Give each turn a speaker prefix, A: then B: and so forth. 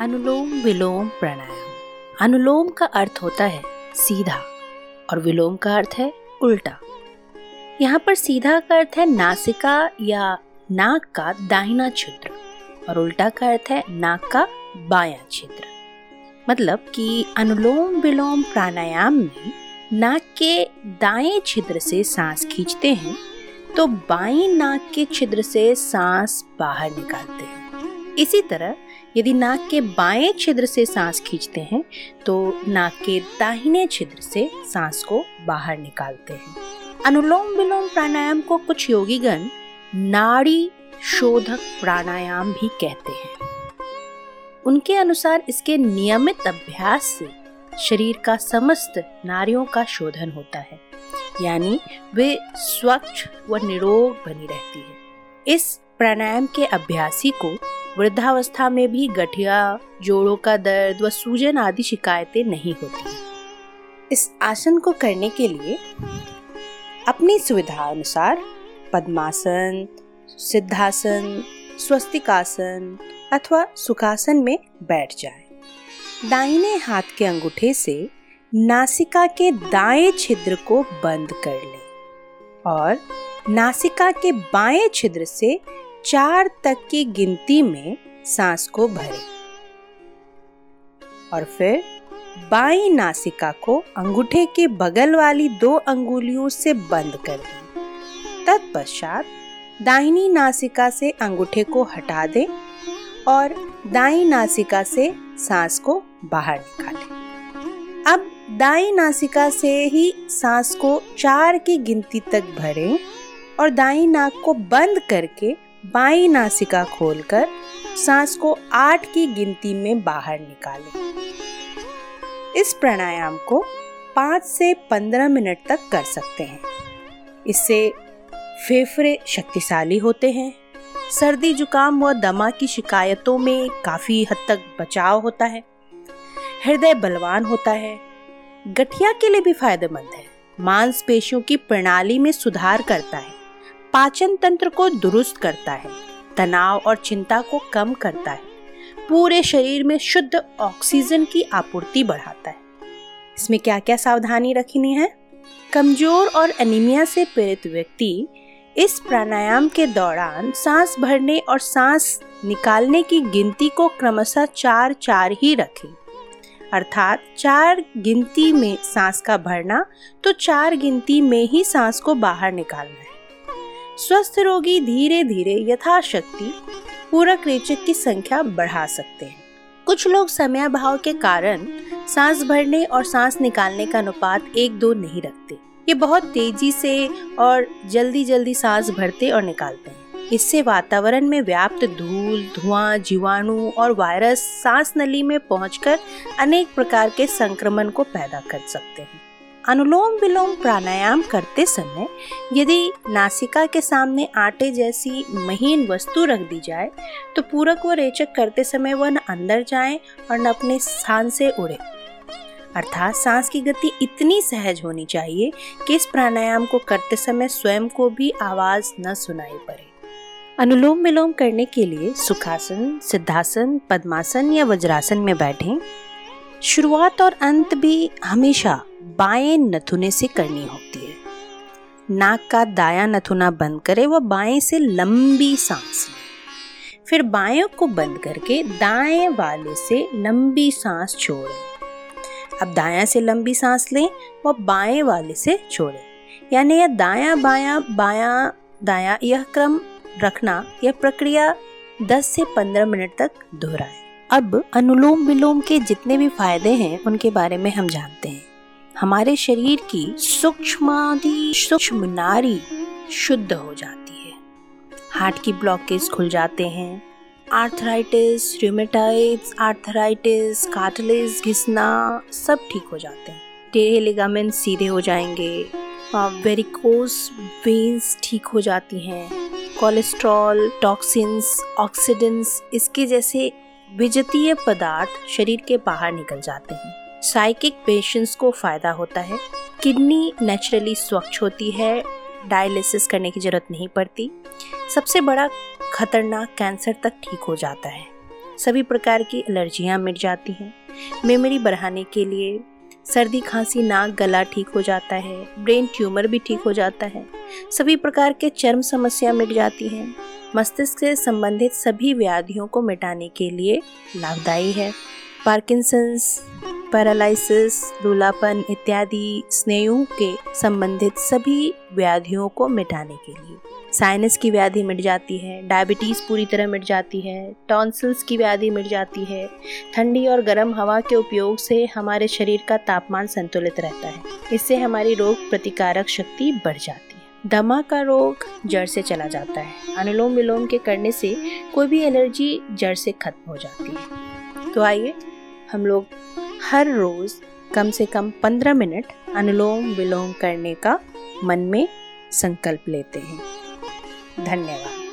A: अनुलोम विलोम प्राणायाम। अनुलोम का अर्थ होता है सीधा, और विलोम का अर्थ है उल्टा। यहाँ पर सीधा का अर्थ है नासिका या नाक का दाहिना छिद्र और उल्टा का अर्थ है नाक का बायां छिद्र मतलब कि अनुलोम विलोम प्राणायाम में नाक के दाएँ छिद्र से सांस खींचते हैं तो बाई नाक के छिद्र से सांस बाहर निकालते हैं। इसी तरह यदि नाक के बाएँ छिद्र से सांस खींचते हैं तो नाक के दाहिने छिद्र से सांस को बाहर निकालते हैं। अनुलोम विलोम प्राणायाम को कुछ योगीगण नाड़ी शोधक प्राणायाम भी कहते हैं। उनके अनुसार इसके नियमित अभ्यास से शरीर का समस्त नारियों का शोधन होता है, यानी वे स्वच्छ व निरोग बनी रहती है। इस प्राणायाम के अभ्यासी को वृद्धावस्था में भी गठिया, जोड़ों का दर्द व सूजन आदि शिकायतें नहीं होती। इस आसन को करने के लिए अपनी सुविधा अनुसार पद्मासन, सिद्धासन, स्वस्तिकासन अथवा सुखासन में बैठ जाए। दाहिने हाथ के अंगूठे से नासिका के दाएँ छिद्र को बंद कर लें और नासिका के बाएँ छिद्र से चार तक की गिनती में सांस को भरें। और फिर बाई नासिका को अंगूठे के बगल वाली दो अंगुलियों से बंद कर दें। तत्पश्चात दाहिनी नासिका से अंगूठे को हटा दें और दाई नासिका से सांस को बाहर निकालें अब दाई नासिका से ही सांस को चार की गिनती तक भरें और दाई नाक को बंद करके बाई नासिका खोलकर सांस को आठ की गिनती में बाहर निकालें। इस प्राणायाम को पाँच से पंद्रह मिनट तक कर सकते हैं। इससे फेफड़े शक्तिशाली होते हैं, सर्दी जुकाम व दमा की शिकायतों में काफ़ी हद तक बचाव होता है। हृदय बलवान होता है, गठिया के लिए भी फ़ायदेमंद है, मांसपेशियों की प्रणाली में सुधार करता है। पाचन तंत्र को दुरुस्त करता है, तनाव और चिंता को कम करता है, पूरे शरीर में शुद्ध ऑक्सीजन की आपूर्ति बढ़ाता है। इसमें क्या क्या सावधानी रखनी है? कमज़ोर और एनीमिया से पीड़ित व्यक्ति इस प्राणायाम के दौरान सांस भरने और सांस निकालने की गिनती को क्रमशः चार चार ही रखें। अर्थात चार गिनती में सांस का भरना तो चार गिनती में ही सांस को बाहर निकालना है। स्वस्थ रोगी धीरे धीरे यथाशक्ति पूरक रेचक की संख्या बढ़ा सकते हैं। कुछ लोग समय भाव के कारण सांस भरने और सांस निकालने का अनुपात एक दो नहीं रखते। ये बहुत तेज़ी से और जल्दी जल्दी सांस भरते और निकालते हैं। इससे वातावरण में व्याप्त धूल, धुआँ, जीवाणु और वायरस सांस नली में पहुंचकर अनेक प्रकार के संक्रमण को पैदा कर सकते हैं। अनुलोम विलोम प्राणायाम करते समय यदि नासिका के सामने आटे जैसी महीन वस्तु रख दी जाए तो पूरक व रेचक करते समय वह न अंदर जाए और न अपने स्थान से उड़े। अर्थात सांस की गति इतनी सहज होनी चाहिए कि इस प्राणायाम को करते समय स्वयं को भी आवाज़ न सुनाई पड़े। अनुलोम विलोम करने के लिए सुखासन, सिद्धासन, पद्मासन या वज्रासन में बैठें। शुरुआत और अंत भी हमेशा बाएँ नथुने से करनी होती है। नाक का दाया नथुना बंद करें व बाएँ से लंबी सांस लें। फिर बाएँ को बंद करके दाएँ वाले से लंबी सांस छोड़ें। अब दाया से लंबी सांस लें व बाएँ वाले से छोड़ें। यानी यह दाया, बाया बाया, दाया, यह क्रम रखना, यह प्रक्रिया 10 से 15 मिनट तक दोहराए। अब अनुलोम विलोम के जितने भी फ़ायदे हैं, उनके बारे में हम जानते हैं। हमारे शरीर की सूक्ष्मादि, सूक्ष्म नारी शुद्ध हो जाती है। हार्ट की ब्लॉकेज खुल जाते हैं। आर्थराइटिस र्यूमेटाइड्स आर्थराइटिस कार्टिलेज घिसना सब ठीक हो जाते हैं। टेढ़े लिगामेंट सीधे हो जाएँगे। वेरिकोस वेन्स ठीक हो जाती हैं। कोलेस्ट्रॉल टॉक्सिन्स ऑक्सीडेंट्स इसके जैसे विजतीय पदार्थ शरीर के बाहर निकल जाते हैं। साइकिक पेशेंट्स को फ़ायदा होता है। किडनी नेचुरली स्वच्छ होती है डायलिसिस करने की ज़रूरत नहीं पड़ती। सबसे बड़ा खतरनाक कैंसर तक ठीक हो जाता है। सभी प्रकार की एलर्जियाँ मिट जाती हैं। मेमोरी बढ़ाने के लिए सर्दी, खांसी, नाक, गला ठीक हो जाता है। ब्रेन ट्यूमर भी ठीक हो जाता है। सभी प्रकार के चर्म समस्या मिट जाती हैं। मस्तिष्क से संबंधित सभी व्याधियों को मिटाने के लिए लाभदायी है। पार्किंसंस पैरालिसिस, लूलापन इत्यादि स्नेहू के संबंधित सभी व्याधियों को मिटाने के लिए। साइनस की व्याधि मिट जाती है, डायबिटीज़ पूरी तरह मिट जाती है, टॉन्सिल्स की व्याधि मिट जाती है। ठंडी और गर्म हवा के उपयोग से हमारे शरीर का तापमान संतुलित रहता है। इससे हमारी रोग प्रतिकारक शक्ति बढ़ जाती है। दमा का रोग जड़ से चला जाता है। अनुलोम विलोम के करने से कोई भी एलर्जी जड़ से खत्म हो जाती है। तो आइए हम लोग हर रोज़ कम से कम पंद्रह मिनट अनुलोम विलोम करने का मन में संकल्प लेते हैं। धन्यवाद।